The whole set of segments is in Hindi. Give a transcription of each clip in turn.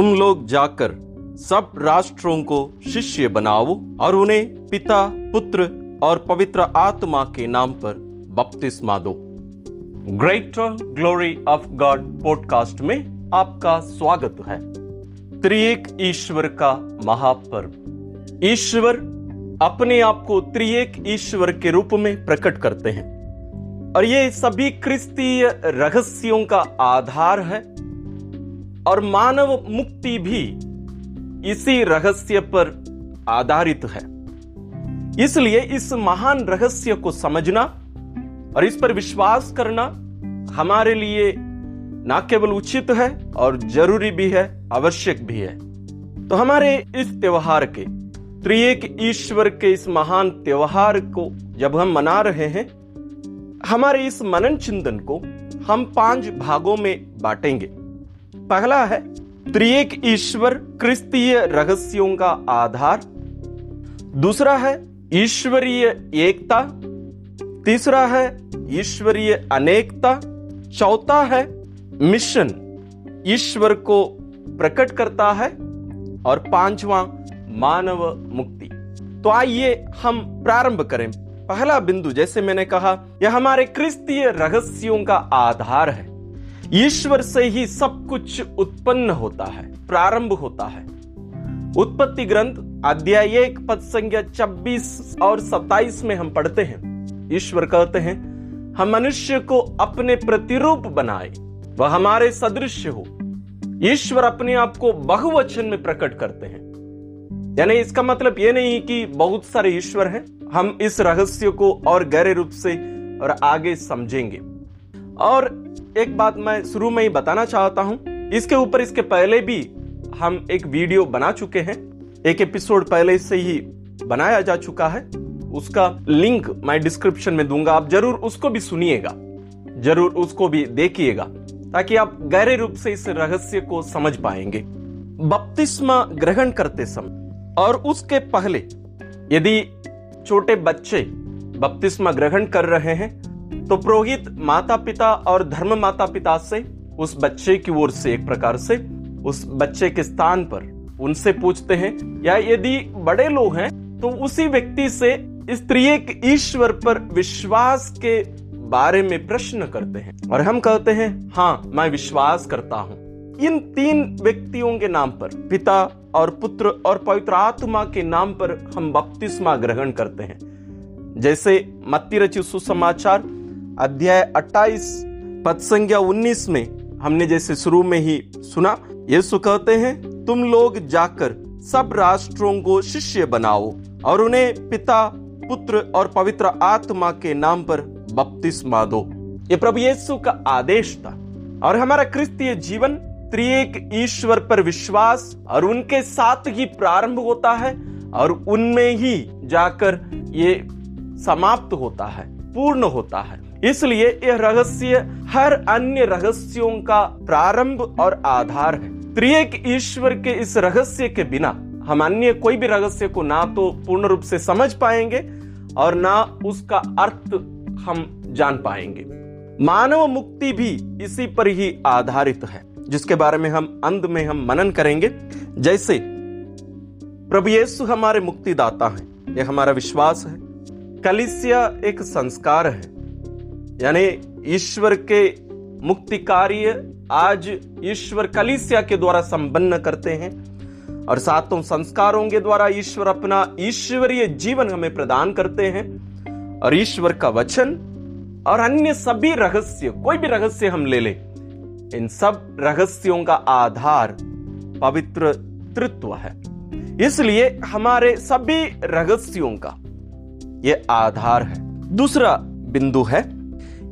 तुम लोग जाकर सब राष्ट्रों को शिष्य बनाओ और उन्हें पिता, पुत्र और पवित्र आत्मा के नाम पर बपतिस्मा दो। Greater glory of God podcast में आपका स्वागत है। त्रिएक ईश्वर का महापर्व। ईश्वर अपने आप को त्रिएक ईश्वर के रूप में प्रकट करते हैं। और ये सभी क्रिस्तीय रहस्यों का आधार है। और मानव मुक्ति भी इसी रहस्य पर आधारित है। इसलिए इस महान रहस्य को समझना और इस पर विश्वास करना हमारे लिए न केवल उचित है और ज़रूरी भी है, आवश्यक भी है। तो हमारे इस त्योहार के, त्रिएक ईश्वर के इस महान त्योहार को जब हम मना रहे हैं, हमारे इस मनन चिंतन को हम पाँच भागों में बांटेंगे। पहला है, त्रिएक ईश्वर क्रिस्तीय रहस्यों का आधार। दूसरा है, ईश्वरीय एकता। तीसरा है, ईश्वरीय अनेकता। चौथा है, मिशन। ईश्वर को प्रकट करता है। और पांचवा, मानव मुक्ति। तो आइए हम प्रारंभ करें। पहला बिंदु, जैसे मैंने कहा, यह हमारे क्रिस्तीय रहस्यों का आधार है। ईश्वर से ही सब कुछ उत्पन्न होता है, प्रारंभ होता है। उत्पत्ति ग्रंथ, अध्याय एक, पद संख्या छब्बीस और सत्ताईस में हम पढ़ते हैं। ईश्वर कहते हैं, हम मनुष्य को अपने प्रतिरूप बनाए, वह हमारे सदृश हो। ईश्वर अपने आप को बहुवचन में प्रकट करते हैं। यानी इसका मतलब यह नहीं कि बहुत सारे ईश्वर हैं, हम इस रहस्य को और गहरे रूप से और आगे समझेंगे। और एक बात मैं शुरू में ही बताना चाहता हूँ। इसके ऊपर इसके पहले भी हम एक वीडियो बना चुके हैं। एक एपिसोड पहले से ही बनाया जा चुका है। उसका लिंक मैं डिस्क्रिप्शन में दूँगा। आप ज़रूर उसको भी सुनिएगा। ज़रूर उसको भी देखिएगा, ताकि आप गहरे रूप से इस रहस्य को समझ पाएँगे। बपतिस्मा ग्रहण करते समय और उसके पहले यदि छोटे बच्चे बपतिस्मा ग्रहण कर रहे हैं तो पुरोहित माता पिता और धर्म माता पिता से, उस बच्चे की ओर से एक प्रकार से, उस बच्चे के स्थान पर उनसे पूछते हैं, या यदि बड़े लोग हैं तो उसी व्यक्ति से स्त्री ईश्वर पर विश्वास के बारे में प्रश्न करते हैं। और हम कहते हैं हाँ मैं विश्वास करता हूँ। इन तीन व्यक्तियों के नाम पर, पिता और पुत्र और पवित्र आत्मा के नाम पर हम बपतिस्मा ग्रहण करते हैं। जैसे मत्ती रचित सुसमाचार अध्याय 28 पद संज्ञा 19 में हमने जैसे शुरू में ही सुना, यीशु कहते हैं, तुम लोग जाकर सब राष्ट्रों को शिष्य बनाओ और उन्हें पिता, पुत्र और पवित्र आत्मा के नाम पर बपतिस्मा दो। ये प्रभु यीशु का आदेश था और हमारा क्रिस्तीय जीवन त्रिएक ईश्वर पर विश्वास और उनके साथ ही प्रारंभ होता है और उनमें ही जाकर ये समाप्त होता है, पूर्ण होता है। इसलिए यह रहस्य हर अन्य रहस्यों का प्रारंभ और आधार है। त्रिएक ईश्वर के इस रहस्य के बिना हम अन्य कोई भी रहस्य को ना तो पूर्ण रूप से समझ पाएँगे और ना उसका अर्थ हम जान पाएँगे। मानव मुक्ति भी इसी पर ही आधारित है, जिसके बारे में हम अंत में हम मनन करेंगे। जैसे, प्रभु येसु हमारे मुक्तिदाता हैं, यह हमारा विश्वास है। कलिसिया एक संस्कार है यानी ईश्वर के मुक्ति कार्य आज ईश्वर कलिसिया के द्वारा संपन्न करते हैं और सातों संस्कारों के द्वारा ईश्वर अपना ईश्वरीय जीवन हमें प्रदान करते हैं। और ईश्वर का वचन और अन्य सभी रहस्य, कोई भी रहस्य हम ले लें, इन सब रहस्यों का आधार पवित्र तृत्व है। इसलिए हमारे सभी रहस्यों का यह आधार है। दूसरा बिंदु है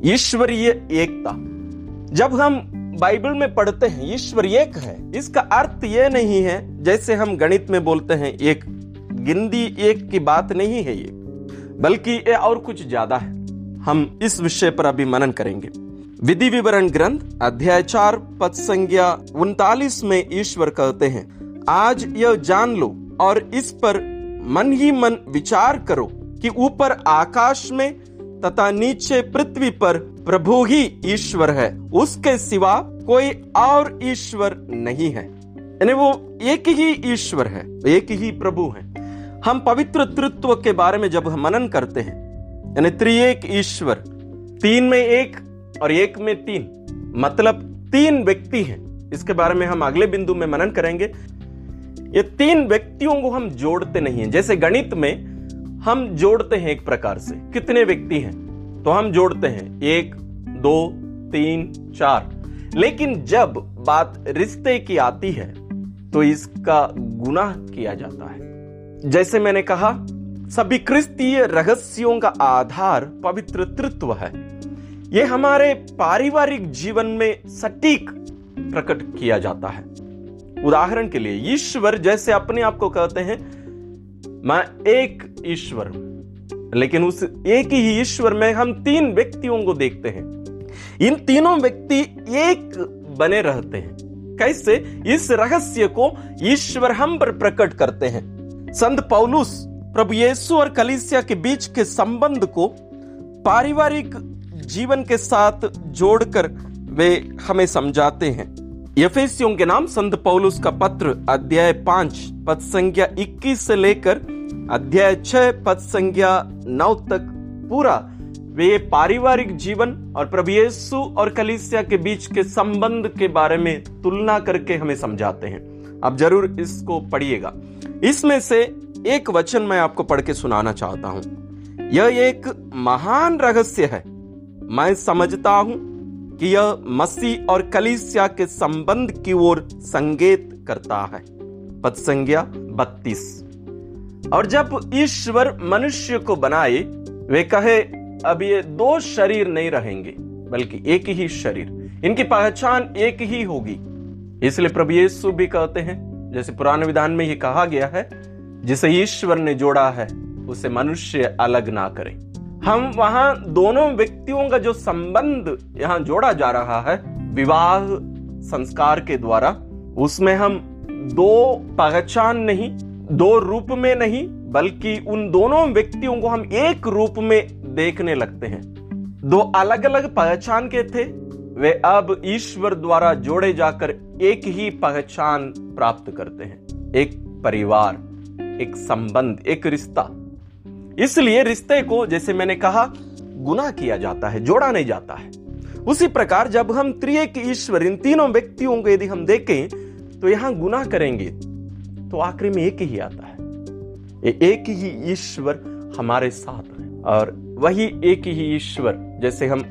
ईश्वरीय एकता। जब हम बाइबल में पढ़ते हैं, ईश्वर एक है, इसका अर्थ यह नहीं है, जैसे हम गणित में बोलते हैं, एक गिनती एक की बात नहीं है ये, बल्कि ये और कुछ ज़्यादा है। हम इस विषय पर अभी मनन करेंगे। विधि विवरण ग्रंथ, अध्याय चार पद संज्ञा उनतालीस में ईश्वर कहते हैं, आज यह जान लो और इस पर मन ही मन विचार करो कि ऊपर आकाश में तथा नीचे पृथ्वी पर प्रभु ही ईश्वर है। उसके सिवा कोई और ईश्वर नहीं है। यानी वो एक ही ईश्वर है, एक ही प्रभु है। हम पवित्र तृत्व के बारे में जब मनन करते हैं, यानी त्रिएक ईश्वर, तीन में एक और एक में तीन मतलब तीन व्यक्ति हैं। इसके बारे में हम अगले बिंदु में मनन करेंगे। ये तीन व्यक्तियों को हम जोड़ते नहीं हैं। जैसे गणित में हम जोड़ते हैं एक प्रकार से। कितने व्यक्ति हैं? तो हम जोड़ते हैं। एक, दो, तीन, चार। लेकिन जब बात रिश्ते की आती है तो इसका गुनाह किया जाता है। जैसे मैंने कहा, सभी क्रिस्तीय रहस्यों का आधार पवित्र तृत्व है। यह हमारे पारिवारिक जीवन में सटीक प्रकट किया जाता है। उदाहरण के लिए, ईश्वर जैसे अपने आप को कहते हैं मैं एक ईश्वर लेकिन उस एक ही ईश्वर में हम तीन व्यक्तियों को देखते हैं। इन तीनों व्यक्ति एक बने रहते हैं। कैसे? इस रहस्य को ईश्वर हम पर प्रकट करते हैं। संत पौलुस प्रभु यीशु और कलिसिया के बीच के संबंध को पारिवारिक जीवन के साथ जोड़कर वे हमें समझाते हैं। यफेसियों के नाम संत पौलुस का पत्र, अध्याय पाँच पद संख्या 21 से लेकर अध्याय छह पद संख्या नौ तक पूरा। वे पारिवारिक जीवन और प्रभु यीशु और कलिसिया के बीच के संबंध के बारे में तुलना करके हमें समझाते हैं। आप ज़रूर इसको पढ़िएगा। इसमें से एक वचन मैं आपको पढ़ के सुनाना चाहता हूँ। यह एक महान रहस्य है। मैं समझता हूँ कि यह मसीह और कलिसिया के संबंध की ओर संकेत करता है। पद संज्ञा बत्तीस। और जब ईश्वर मनुष्य को बनाए, वे कहे, अब ये दो शरीर नहीं रहेंगे, बल्कि एक ही शरीर। इनकी पहचान एक ही होगी। इसलिए प्रभु यीशु भी कहते हैं, जैसे पुराने विधान में ये कहा गया है, जिसे ईश्वर ने जोड़ा है, उसे मनुष्य अलग ना करे। हम वहाँ दोनों व्यक्तियों का जो संबंध यहाँ जोड़ा जा रहा है, विवाह संस्कार के द्वारा, उसमें हम दो पहचान नहीं, दो रूप में नहीं, बल्कि उन दोनों व्यक्तियों को हम एक रूप में देखने लगते हैं। दो अलग अलग पहचान के थे, वे अब ईश्वर द्वारा जोड़े जाकर एक ही पहचान प्राप्त करते हैं। एक परिवार, एक संबंध, एक रिश्ता। इसलिए रिश्ते को, जैसे मैंने कहा गुना किया जाता है, जोड़ा नहीं जाता है। उसी प्रकार जब हम त्रिएक ईश्वर, इन तीनों व्यक्तियों को यदि हम देखें तो यहाँ गुना करेंगे तो आखिरी में एक ही आता है। एक ही ईश्वर हमारे साथ है, और वही एक ही ईश्वर, जैसे हम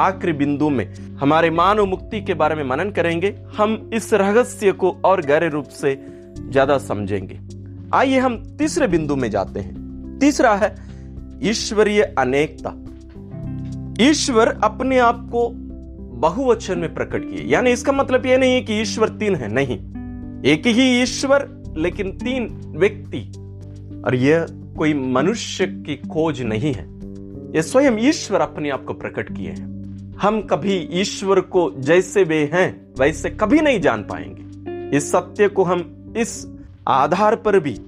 आखिरी बिंदु में हमारे मानव मुक्ति के बारे में मनन करेंगे, हम इस रहस्य को और गहरे रूप से ज़्यादा समझेंगे। आइए हम तीसरे बिंदु में जाते हैं। तीसरा है ईश्वरीय अनेकता। ईश्वर अपने आप को बहुवचन में प्रकट किए। यानी इसका मतलब यह नहीं है कि ईश्वर तीन है, नहीं। एक ही ईश्वर, लेकिन तीन व्यक्ति। और यह कोई मनुष्य की खोज नहीं है। यह स्वयं ईश्वर अपने आप को प्रकट किए हैं। हम कभी ईश्वर को जैसे वे हैं, वैसे कभी नहीं जान पाएँगे। इस सत्य को हम इस आधार पर भी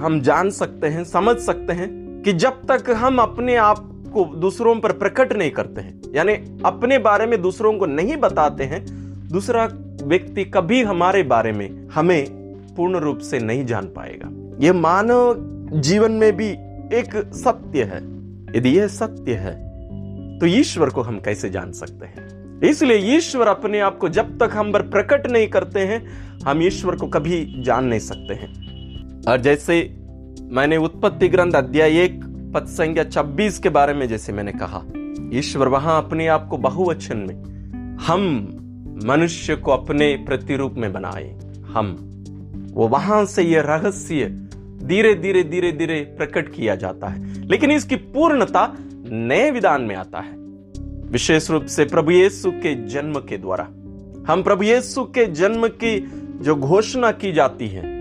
हम जान सकते हैं, समझ सकते हैं कि जब तक हम अपने आप को दूसरों पर प्रकट नहीं करते हैं, यानी अपने बारे में दूसरों को नहीं बताते हैं, दूसरा व्यक्ति कभी हमारे बारे में हमें पूर्ण रूप से नहीं जान पाएगा। यह मानव जीवन में भी एक सत्य है। यदि यह सत्य है तो ईश्वर को हम कैसे जान सकते हैं? इसलिए ईश्वर अपने आप को जब तक हम पर प्रकट नहीं करते हैं, हम ईश्वर को कभी जान नहीं सकते हैं। और जैसे मैंने उत्पत्ति ग्रंथ अध्याय एक पद संख्या छब्बीस के बारे में जैसे मैंने कहा, ईश्वर वहाँ अपने आप को बहुवचन में, हम मनुष्य को अपने प्रतिरूप में बनाए, हम। वो वहाँ से ये रहस्य धीरे धीरे धीरे धीरे प्रकट किया जाता है। लेकिन इसकी पूर्णता नए विधान में आता है। विशेष रूप से प्रभु येसु के जन्म के द्वारा। हम प्रभु येसु के जन्म की जो घोषणा की जाती है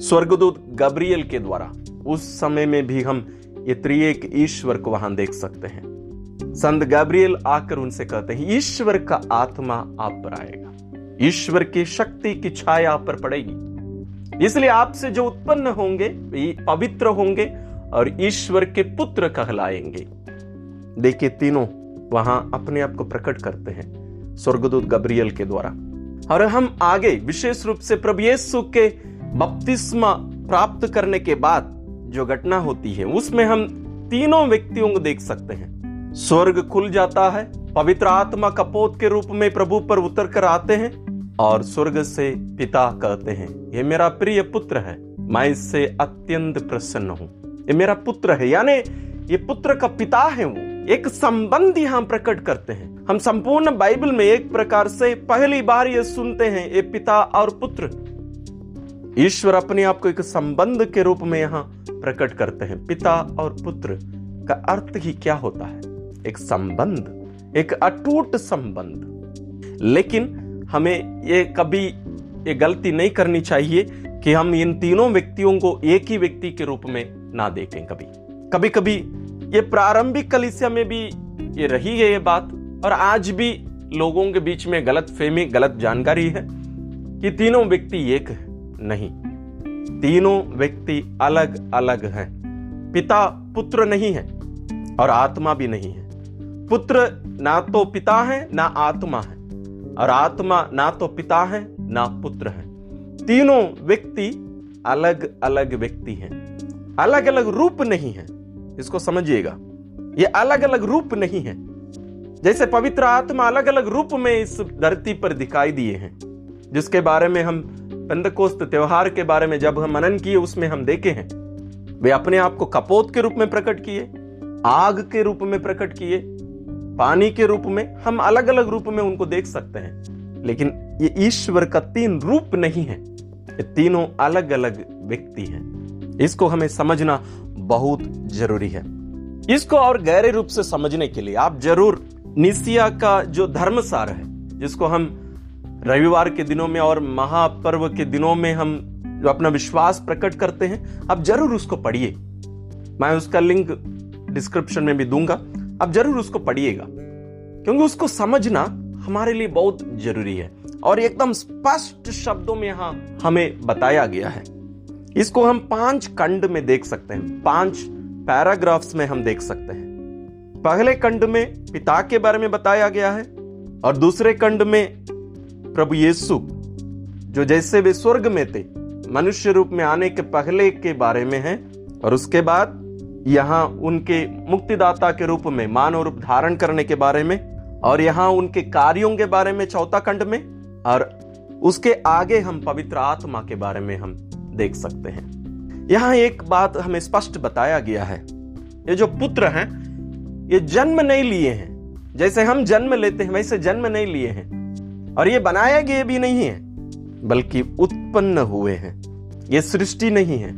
स्वर्गदूत गब्रियल के द्वारा। उस समय में भी हम ये त्रिएक ईश्वर को वहाँ देख सकते हैं। संत गैब्रियल आकर उनसे कहते हैं, ईश्वर का आत्मा आप पर आएगा। ईश्वर की शक्ति की छाया आप पर पड़ेगी। इसलिए आपसे जो उत्पन्न होंगे पवित्र होंगे और ईश्वर के पुत्र कहलाएँगे। देखिए, तीनों वहाँ अपने आप को प्रकट करते हैं, स्वर्गदूत गब्रियल के द्वारा। और हम आगे, विशेष रूप से प्रभु यीशु के बपतिस्मा प्राप्त करने के बाद जो घटना होती है, उसमें हम तीनों व्यक्तियों को देख सकते हैं। स्वर्ग खुल जाता है, पवित्र आत्मा कपोत के रूप में प्रभु पर उतर कर आते हैं और स्वर्ग से पिता कहते हैं, ये मेरा प्रिय पुत्र है, मैं इससे अत्यंत प्रसन्न हूँ। ये मेरा पुत्र है। यानी ये पुत्र का पिता है वो। एक संबंध यहाँ प्रकट करते हैं। हम संपूर्ण बाइबल में एक प्रकार से पहली बार ये सुनते हैं, ये पिता और पुत्र ईश्वर अपने आप को एक संबंध के रूप में यहाँ प्रकट करते हैं। पिता और पुत्र का अर्थ ही क्या होता है? एक संबंध, एक अटूट संबंध। लेकिन हमें ये कभी ये गलती नहीं करनी चाहिए कि हम इन तीनों व्यक्तियों को एक ही व्यक्ति के रूप में ना देखें कभी। कभी कभी ये प्रारंभिक कलिसिया में भी ये रही है ये बात, और आज भी लोगों के बीच में गलत फेमी गलत जानकारी है कि तीनों व्यक्ति एक है। नहीं। तीनों व्यक्ति अलग अलग हैं। पिता पुत्र नहीं है और आत्मा भी नहीं है। पुत्र ना तो पिता है, ना आत्मा है। और आत्मा ना तो पिता है, ना पुत्र है। तीनों व्यक्ति अलग अलग व्यक्ति हैं। अलग अलग रूप नहीं है। इसको समझिएगा। ये अलग अलग रूप नहीं है। जैसे पवित्र आत्मा अलग अलग रूप में इस धरती पर दिखाई दिए हैं, जिसके बारे में हम पंदकोस्त त्योहार के बारे में जब हम मनन किए, उसमें हम देखे हैं, वे अपने आप को कपोत के रूप में प्रकट किए, आग के रूप में प्रकट किए, पानी के रूप में, हम अलग अलग रूप में उनको देख सकते हैं। लेकिन ये ईश्वर का तीन रूप नहीं है, ये तीनों अलग अलग व्यक्ति हैं। इसको हमें समझना बहुत ज़रूरी है। इसको और गहरे रूप से समझने के लिए आप ज़रूर निसिया का जो धर्मसार है, जिसको हम रविवार के दिनों में और महापर्व के दिनों में हम जो अपना विश्वास प्रकट करते हैं, आप ज़रूर उसको पढ़िए। मैं उसका लिंक डिस्क्रिप्शन में भी दूँगा। आप ज़रूर उसको पढ़िएगा, क्योंकि उसको समझना हमारे लिए बहुत ज़रूरी है। और एकदम स्पष्ट शब्दों में यहाँ हमें बताया गया है। इसको हम पाँच खंड में देख सकते हैं। पाँच पैराग्राफ्स में हम देख सकते हैं। पहले खंड में पिता के बारे में बताया गया है, और दूसरे खंड में प्रभु यीशु जो जैसे वे स्वर्ग में थे, मनुष्य रूप में आने के पहले के बारे में है, और उसके बाद यहाँ उनके मुक्तिदाता के रूप में, मानव रूप धारण करने के बारे में, और यहाँ उनके कार्यों के बारे में, चौथा खंड में, और उसके आगे हम पवित्र आत्मा के बारे में हम देख सकते हैं। यहाँ एक बात हमें स्पष्ट बताया गया है। ये जो पुत्र हैं, ये जन्म नहीं लिए हैं। जैसे हम जन्म लेते हैं, वैसे जन्म नहीं लिए हैं। और ये बनाए गए भी नहीं है, बल्कि उत्पन्न हुए हैं। ये सृष्टि नहीं है।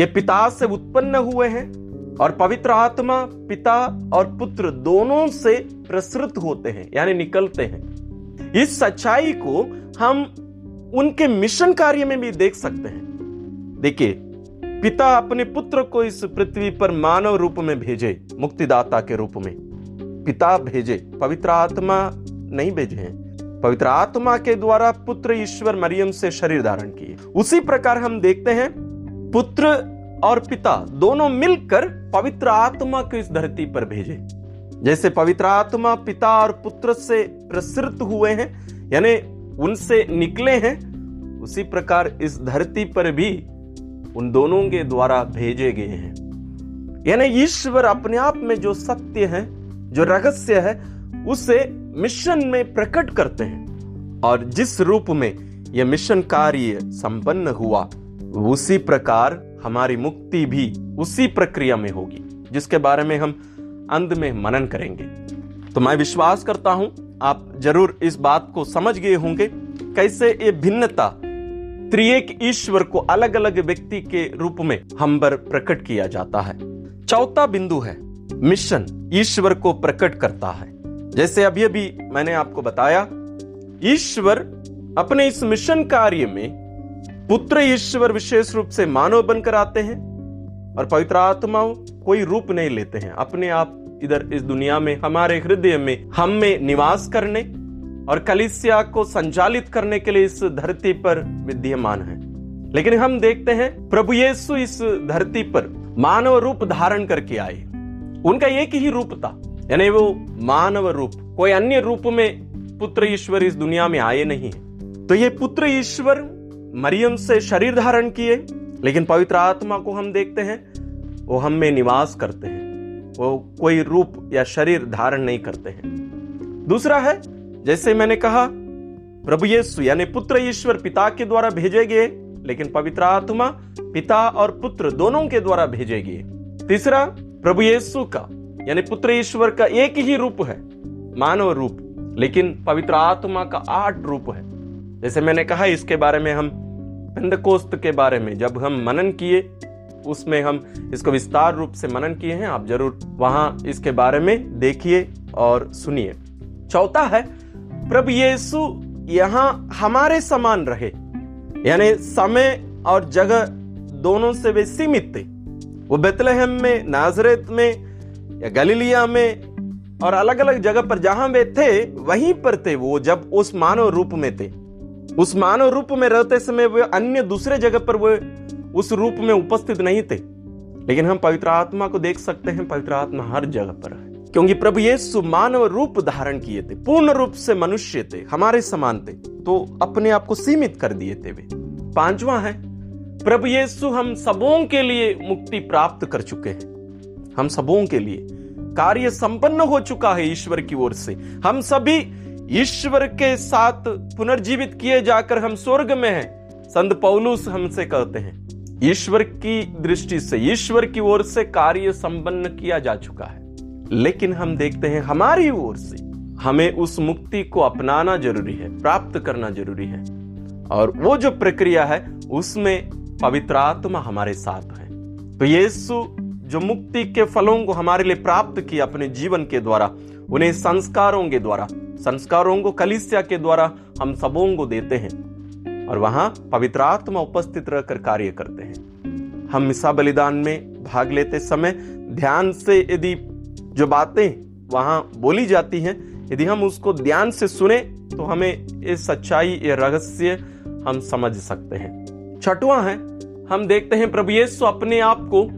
ये पिता से उत्पन्न हुए हैं और पवित्र आत्मा, पिता और पुत्र दोनों से प्रसृत होते हैं, यानी निकलते हैं। इस सच्चाई को हम उनके मिशन कार्य में भी देख सकते हैं। देखिए, पिता अपने पुत्र को इस पृथ्वी पर मानव रूप में भेजे, मुक्तिदाता के रूप में। पिता भेजे, पवित्र आत्मा नहीं भेजे हैं। पवित्र आत्मा के द्वारा पुत्र ईश्वर मरियम से शरीर धारण किए। उसी प्रकार हम देखते हैं, पुत्र और पिता दोनों मिलकर पवित्र आत्मा को इस धरती पर भेजे। जैसे पवित्र आत्मा पिता और पुत्र से प्रसृत हुए हैं, यानी उनसे निकले हैं, उसी प्रकार इस धरती पर भी उन दोनों के द्वारा भेजे गए हैं। यानी ईश्वर अपने आप में जो सत्य है, जो रहस्य है, उसे मिशन में प्रकट करते हैं। और जिस रूप में यह मिशन कार्य संपन्न हुआ, उसी प्रकार हमारी मुक्ति भी उसी प्रक्रिया में होगी, जिसके बारे में हम अंत में मनन करेंगे। तो मैं विश्वास करता हूँ, आप ज़रूर इस बात को समझ गए होंगे, कैसे ये भिन्नता त्रिएक ईश्वर को अलग अलग व्यक्ति के रूप में हम पर प्रकट किया जाता है। चौथा बिंदु है, मिशन ईश्वर को प्रकट करता है। जैसे अभी अभी मैंने आपको बताया, ईश्वर अपने इस मिशन कार्य में पुत्र ईश्वर विशेष रूप से मानव बनकर आते हैं और पवित्र आत्मा कोई रूप नहीं लेते हैं। अपने आप इधर इस दुनिया में, हमारे हृदय में, हम में निवास करने और कलिसिया को संचालित करने के लिए इस धरती पर विद्यमान है। लेकिन हम देखते हैं, प्रभु यीशु इस धरती पर मानव रूप धारण करके आए। उनका एक ही रूप था। यानी वो मानव रूप, कोई अन्य रूप में पुत्र ईश्वर इस दुनिया में आए नहीं है। तो ये पुत्र ईश्वर मरियम से शरीर धारण किए, लेकिन पवित्र आत्मा को हम देखते हैं, वो हम में निवास करते हैं। वो कोई रूप या शरीर धारण नहीं करते हैं। दूसरा है, जैसे मैंने कहा, प्रभु यीशु, यानी पुत्र ईश्वर पिता के द्वारा भेजे गए, लेकिन पवित्र आत्मा पिता और पुत्र दोनों के द्वारा भेजे गए। तीसरा, प्रभु यीशु का। यानी पुत्र ईश्वर का एक ही रूप है, मानव रूप, लेकिन पवित्र आत्मा का आठ रूप है। जैसे मैंने कहा, इसके बारे में हम पेंदकोस्त के बारे में, जब हम मनन किए, उसमें हम इसको विस्तार रूप से मनन किए हैं। आप ज़रूर वहाँ इसके बारे में देखिए और सुनिए। चौथा है, प्रभु यीशु यहाँ हमारे समान रहे। यानी समय और जगह दोनों से वे सीमित थे। वो बेतलहम में, नाजरेत में या गलीलिया में और अलग अलग जगह पर जहाँ वे थे, वहीं पर थे वो जब उस मानव रूप में थे। उस मानव रूप में रहते समय वे अन्य दूसरे जगह पर वो उस रूप में उपस्थित नहीं थे। लेकिन हम पवित्र आत्मा को देख सकते हैं, पवित्र आत्मा हर जगह पर है। क्योंकि प्रभु यीशु मानव रूप धारण किए थे, पूर्ण रूप से मनुष्य थे, हमारे समान थे तो अपने आप को सीमित कर दिए थे वे। पांचवा है, प्रभु यीशु हम सबों के लिए मुक्ति प्राप्त कर चुके हैं। हम सबों के लिए कार्य संपन्न हो चुका है ईश्वर की ओर से। हम सभी ईश्वर के साथ पुनर्जीवित किए जाकर हम स्वर्ग में हैं। संत पौलुस हमसे कहते हैं, ईश्वर की दृष्टि से, ईश्वर की ओर से कार्य संपन्न किया जा चुका है। लेकिन हम देखते हैं हमारी ओर से हमें उस मुक्ति को अपनाना ज़रूरी है, प्राप्त करना ज़रूरी है। और वो जो प्रक्रिया है, उसमें पवित्र आत्मा हमारे साथ है। तो यीशु जो मुक्ति के फलों को हमारे लिए प्राप्त किया अपने जीवन के द्वारा, उन्हें संस्कारों के द्वारा, संस्कारों को कलिसिया के द्वारा हम सबों को देते हैं और वहाँ पवित्र आत्मा उपस्थित रहकर कार्य करते हैं। हम मिसा बलिदान में भाग लेते समय ध्यान से यदि जो बातें वहाँ बोली जाती हैं, यदि हम उसको ध्यान से सुने तो हमें ये सच्चाई, ये रहस्य हम समझ सकते हैं। छठवा है, हम देखते हैं प्रभु यीशु अपने आप को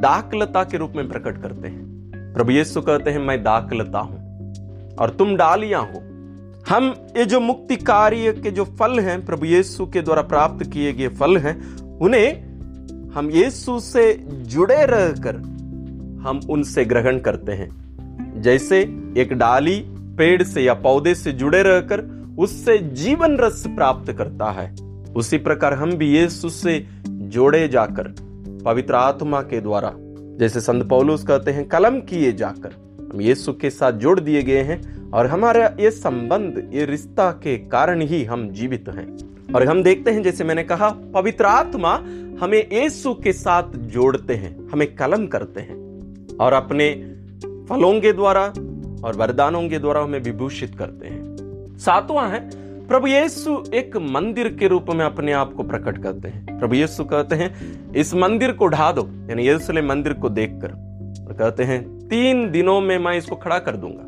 दाकलता के रूप में प्रकट करते हैं। प्रभु यीशु कहते हैं, मैं दाकलता हूँ और तुम डालियाँ हो। हम ये जो मुक्ति कार्य के जो फल हैं, प्रभु यीशु के द्वारा प्राप्त किए गए फल हैं, उन्हें हम यीशु से जुड़े रहकर हम उनसे ग्रहण करते हैं। जैसे एक डाली पेड़ से या पौधे से जुड़े रहकर उससे जीवन रस प्राप्त करता है, उसी प्रकार हम भी यीशु से जोड़े जाकर पवित्र आत्मा के द्वारा। जैसे संत पौलुस कहते हैं, कलम किए जाकर हम यीशु के साथ जोड़ दिए गए हैं और हमारा ये संबंध, ये रिश्ता के कारण ही हम जीवित हैं। और हम देखते हैं, जैसे मैंने कहा, पवित्र आत्मा हमें यीशु के साथ जोड़ते हैं, हमें कलम करते हैं और अपने फलों के द्वारा और वरदानों के द्वारा हमें विभूषित करते हैं। सातवां है प्रभु यीशु एक मंदिर के रूप में अपने आप को प्रकट करते हैं। प्रभु यीशु कहते हैं, इस मंदिर को ढा दो, यानी यरूशलेम मंदिर को देखकर। और कहते हैं, तीन दिनों में मैं इसको खड़ा कर दूँगा।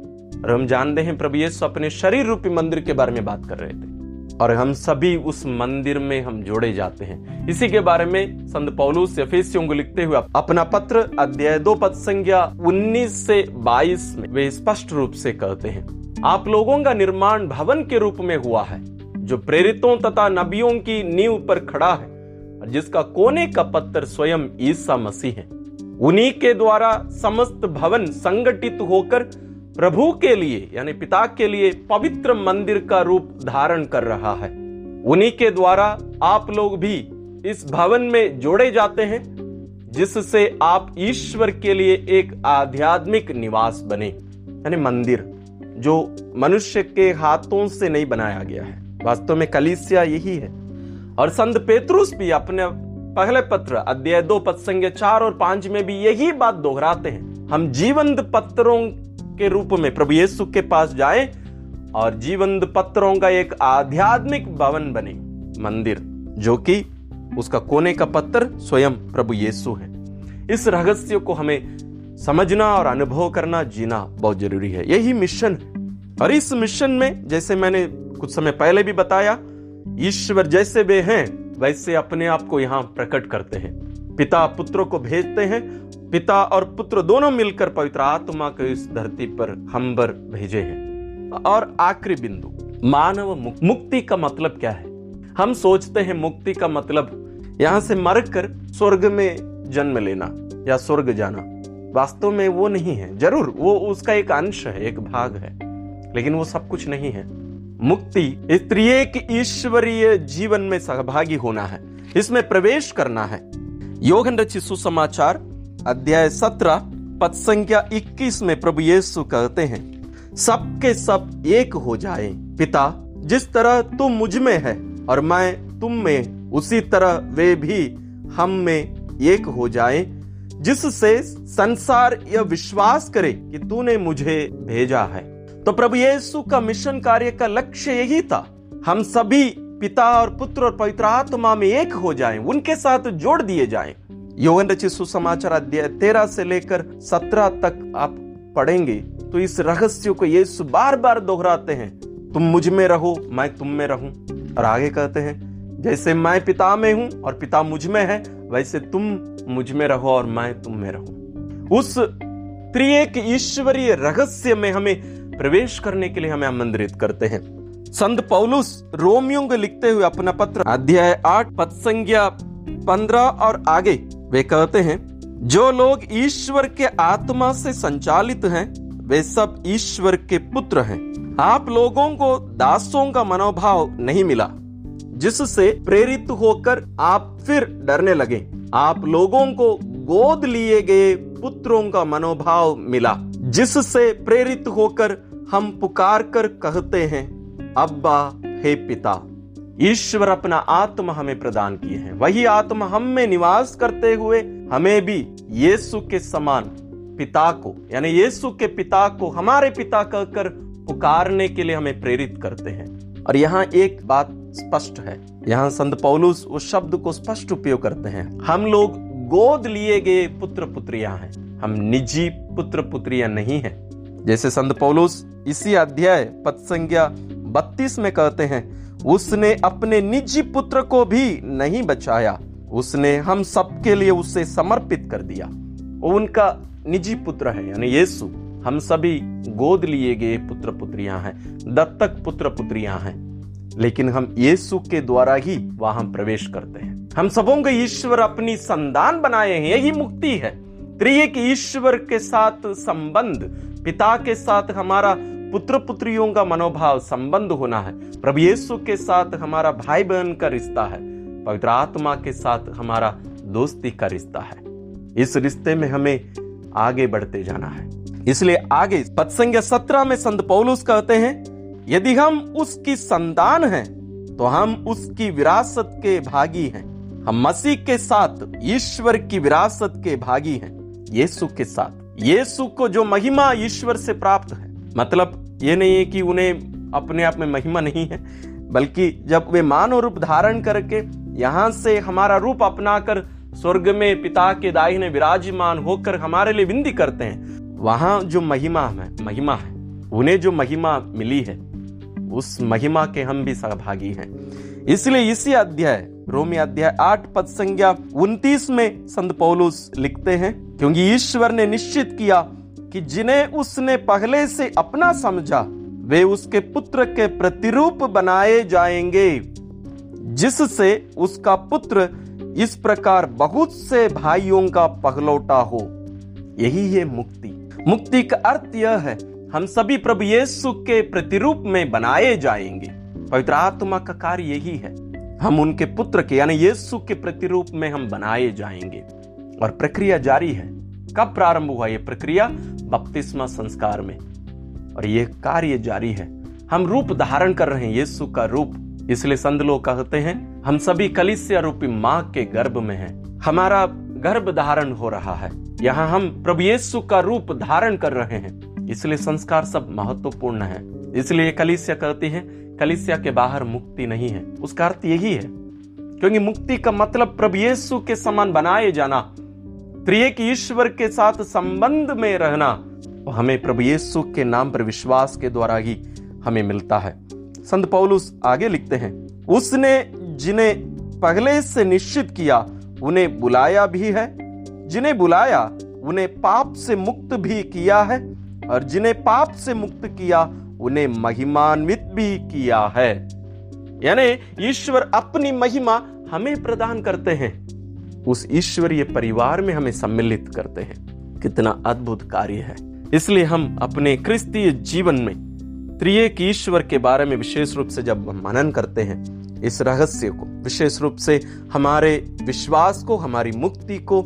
और हम जानते हैं, प्रभु यीशु अपने शरीर रूपी मंदिर के बारे में बात कर रहे थे। और हम सभी उस मंदिर में हम जोड़े जाते हैं। इसी के बारे में संत पौलुस एफेसियों को लिखते हुए अपना पत्र, अध्याय दो पद संख्या 19 से 22 में वे स्पष्ट रूप से कहते हैं। आप लोगों का निर्माण भवन के रूप में हुआ है, जो प्रेरितों तथा नबियों की नींव पर खड़ा है, और जिसका कोने का पत्थर स्वयं ईसा मसीह है। उन्हीं के द्वारा समस्त भवन संगठित होकर प्रभु के लिए, यानी पिता के लिए पवित्र मंदिर का रूप धारण कर रहा है। उन्हीं के द्वारा आप लोग भी इस भवन में जोड़े जाते हैं, जिससे आप ईश्वर के लिए एक आध्यात्मिक निवास बने, यानी मंदिर। जो मनुष्य के हाथों से नहीं बनाया गया है। वास्तव में कलिसिया यही है। और संत पेतरुस भी अपने पहले पत्र, अध्याय दो पद संज्ञा चार और पाँच में भी यही बात दोहराते हैं। हम जीवंत पत्रों के रूप में प्रभु यीशु के पास जाए और जीवंत पत्रों का एक आध्यात्मिक भवन बने। मंदिर, जो कि उसका कोने का पत्थर स्वयं प्रभु यीशु है। इस रहस्य को हमें समझना और अनुभव करना जीना बहुत ज़रूरी है। यही मिशन है। और इस मिशन में, जैसे मैंने कुछ समय पहले भी बताया, ईश्वर जैसे वे हैं, वैसे अपने आप को यहाँ प्रकट करते हैं। पिता पुत्रों को भेजते हैं। पिता और पुत्र दोनों मिलकर पवित्र आत्मा को इस धरती पर हम भेजे हैं। और आखिरी बिंदु, मानव मुक्ति का मतलब क्या है? हम सोचते हैं मुक्ति का मतलब यहाँ से मर कर स्वर्ग में जन्म लेना या स्वर्ग जाना। वास्तव में वो नहीं है। ज़रूर, वो उसका एक अंश है, एक भाग है, लेकिन वो सब कुछ नहीं है। मुक्ति एक ईश्वरीय जीवन में सहभागी होना है, इसमें प्रवेश करना है। योगन रचित सुसमाचार, अध्याय सत्रह, पद संख्या इक्कीस में प्रभु यीशु कहते हैं, सबके सब एक हो जाए। पिता, जिस तरह तुम मुझमें है और मैं तुम में उसी तरह वे भी हम में एक हो जाए। जिससे संसार यह विश्वास करे कि तूने मुझे भेजा है। तो प्रभु यीशु का मिशन कार्य का लक्ष्य यही था। हम सभी पिता और पुत्र और पवित्र आत्मा में एक हो जाएँ, उनके साथ जोड़ दिए जाएँ। यौवन रचित सुसमाचार अध्याय तेरह से लेकर सत्रह तक आप पढ़ेंगे तो इस रहस्य को यीशु बार बार दोहराते हैं। तुम मुझमें रहो मैं तुम में रहूँ। और आगे कहते हैं जैसे मैं पिता में हूँ और पिता मुझमें है, वैसे तुम मुझमें रहो और मैं तुम में रहूँ। उस त्रिएक ईश्वरीय रहस्य में हमें प्रवेश करने के लिए हमें आमंत्रित करते हैं। संत पौलुस रोमियो को लिखते हुए अपना पत्र अध्याय आठ पद संज्ञा पंद्रह और आगे वे कहते हैं, जो लोग ईश्वर के आत्मा से संचालित हैं, वे सब ईश्वर के पुत्र हैं। आप लोगों को दासों का मनोभाव नहीं मिला। जिससे प्रेरित होकर आप फिर डरने लगे। आप लोगों को गोद लिए गए पुत्रों का मनोभाव मिला, जिससे प्रेरित होकर हम पुकार कर कहते हैं, अब्बा, हे पिता, ईश्वर अपना आत्मा हमें प्रदान किए हैं। वही आत्मा हम में निवास करते हुए हमें भी यीशु के समान पिता को, यानी यीशु के पिता को हमारे पिता कहकर पुकारने के लिए हमें प्रेरित करते हैं। और यहाँ एक बात स्पष्ट है। यहाँ संत पौलुस उस शब्द को स्पष्ट उपयोग करते हैं। हम लोग गोद लिए गए पुत्र पुत्रिया हैं। हम निजी पुत्र पुत्रिया नहीं हैं। जैसे संत पौलुस इसी अध्याय पद संज्ञा बत्तीस में कहते हैं, उसने अपने निजी पुत्र को भी नहीं बचाया। उसने हम सबके लिए उसे समर्पित कर दिया। वो उनका निजी पुत्र है, यानी यीशु। हम सभी गोद लिए गए पुत्र पुत्रियाँ हैं, दत्तक पुत्र पुत्रियाँ हैं। लेकिन हम यीशु के द्वारा ही वहाँ प्रवेश करते हैं। हम सबों को ईश्वर अपनी संतान बनाए हैं, यही मुक्ति है। त्रिएक ईश्वर के साथ संबंध, पिता के साथ हमारा पुत्र पुत्रियों का मनोभाव संबंध होना है। प्रभु यीशु के साथ हमारा भाई बहन का रिश्ता है। पवित्र आत्मा के साथ हमारा दोस्ती का रिश्ता है। इस रिश्ते में हमें आगे बढ़ते जाना है। इसलिए आगे पत्संग सत्रह में संत पौलुस कहते हैं यदि हम उसकी संतान हैं तो हम उसकी विरासत के भागी हैं। हम मसीह के साथ, ईश्वर की विरासत के भागी हैं, यीशु के साथ। यीशु को जो महिमा ईश्वर से प्राप्त है। मतलब ये नहीं है कि उन्हें अपने आप में महिमा नहीं है, बल्कि जब वे मानव रूप धारण करके यहाँ से हमारा रूप अपनाकर स्वर्ग में पिता के दाई ने विराजमान होकर हमारे लिए विंदी करते हैं, वहाँ जो महिमा है महिमा है, उन्हें जो महिमा मिली है उस महिमा के हम भी सहभागी हैं। इसलिए इसी अध्याय, रोमी अध्याय आठ पद संज्ञा उन्तीस में संत पौलुस लिखते हैं, क्योंकि ईश्वर ने निश्चित किया कि जिन्हें उसने पहले से अपना समझा, वे उसके पुत्र के प्रतिरूप बनाए जाएँगे, जिससे उसका पुत्र इस प्रकार बहुत से भाइयों का पगलौटा हो। यही है मुक्ति। मुक्ति का अर्थ यह है हम सभी प्रभु यीशु के प्रतिरूप में बनाए जाएँगे। पवित्र आत्मा का कार्य यही है। हम उनके पुत्र के, यानी यीशु के प्रतिरूप में हम बनाए जाएँगे। और प्रक्रिया जारी है। कब प्रारंभ हुआ यह प्रक्रिया? बपतिस्मा संस्कार में। और यह कार्य जारी है। हम रूप धारण कर रहे हैं यीशु का रूप। इसलिए संत लोग कहते हैं, हम सभी कलिसिया रूपी माँ के गर्भ में हैं। हमारा गर्भ धारण हो रहा है। यहाँ हम प्रभु यीशु का रूप धारण कर रहे हैं। इसलिए संस्कार सब महत्वपूर्ण है। इसलिए कलिसिया कहती है, कलिसिया के बाहर मुक्ति नहीं है। उसका अर्थ यही है, क्योंकि मुक्ति का मतलब प्रभु यीशु के समान बनाए जाना, त्रिएक ईश्वर के साथ संबंध में रहना हमें प्रभु यीशु के नाम पर विश्वास के द्वारा ही हमें मिलता है। संत पौलुस आगे लिखते हैं, उसने जिन्हें पहले से निश्चित किया, उन्हें बुलाया भी है, जिन्हें बुलाया, उन्हें पाप से मुक्त भी किया है और जिन्हें पाप से मुक्त किया, उन्हें महिमान्वित भी किया है। यानी ईश्वर अपनी महिमा हमें प्रदान करते हैं। उस ईश्वरीय परिवार में हमें सम्मिलित करते हैं। कितना अद्भुत कार्य है। इसलिए हम अपने क्रिस्तीय जीवन में त्रिएक ईश्वर के बारे में विशेष रूप से जब मनन करते हैं, इस रहस्य को, विशेष रूप से हमारे विश्वास को, हमारी मुक्ति को,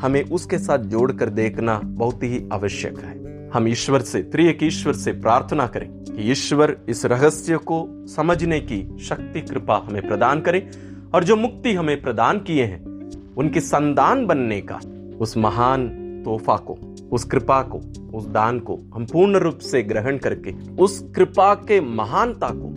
हमें उसके साथ जोड़कर देखना बहुत ही आवश्यक है। हम ईश्वर से, त्रिएक ईश्वर से प्रार्थना करें कि ईश्वर इस रहस्य को समझने की शक्ति, कृपा हमें प्रदान करें और जो मुक्ति हमें प्रदान किए हैं, उनके संदान बनने का, उस महान तोहफा को, उस कृपा को, उस दान को हम पूर्ण रूप से ग्रहण करके, उस कृपा के महानता को,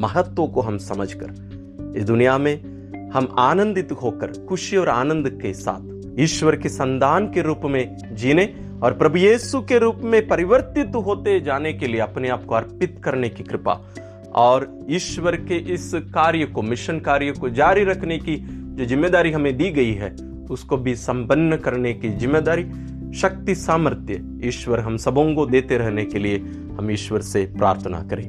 महत्व को हम समझकर, इस दुनिया में हम आनंदित होकर, खुशी और आनंद के साथ, ईश्वर के संदान के रूप में जीने और प्रभु यीशु के रूप में परिवर्तित होते जाने के लिए अपने आप को अर्पित करने की कृपा और ईश्वर के इस कार्य को, मिशन कार्य को जारी रखने की जो ज़िम्मेदारी हमें दी गई है, उसको भी संपन्न करने की ज़िम्मेदारी, शक्ति, सामर्थ्य ईश्वर हम सबों को देते रहने के लिए हम ईश्वर से प्रार्थना करें।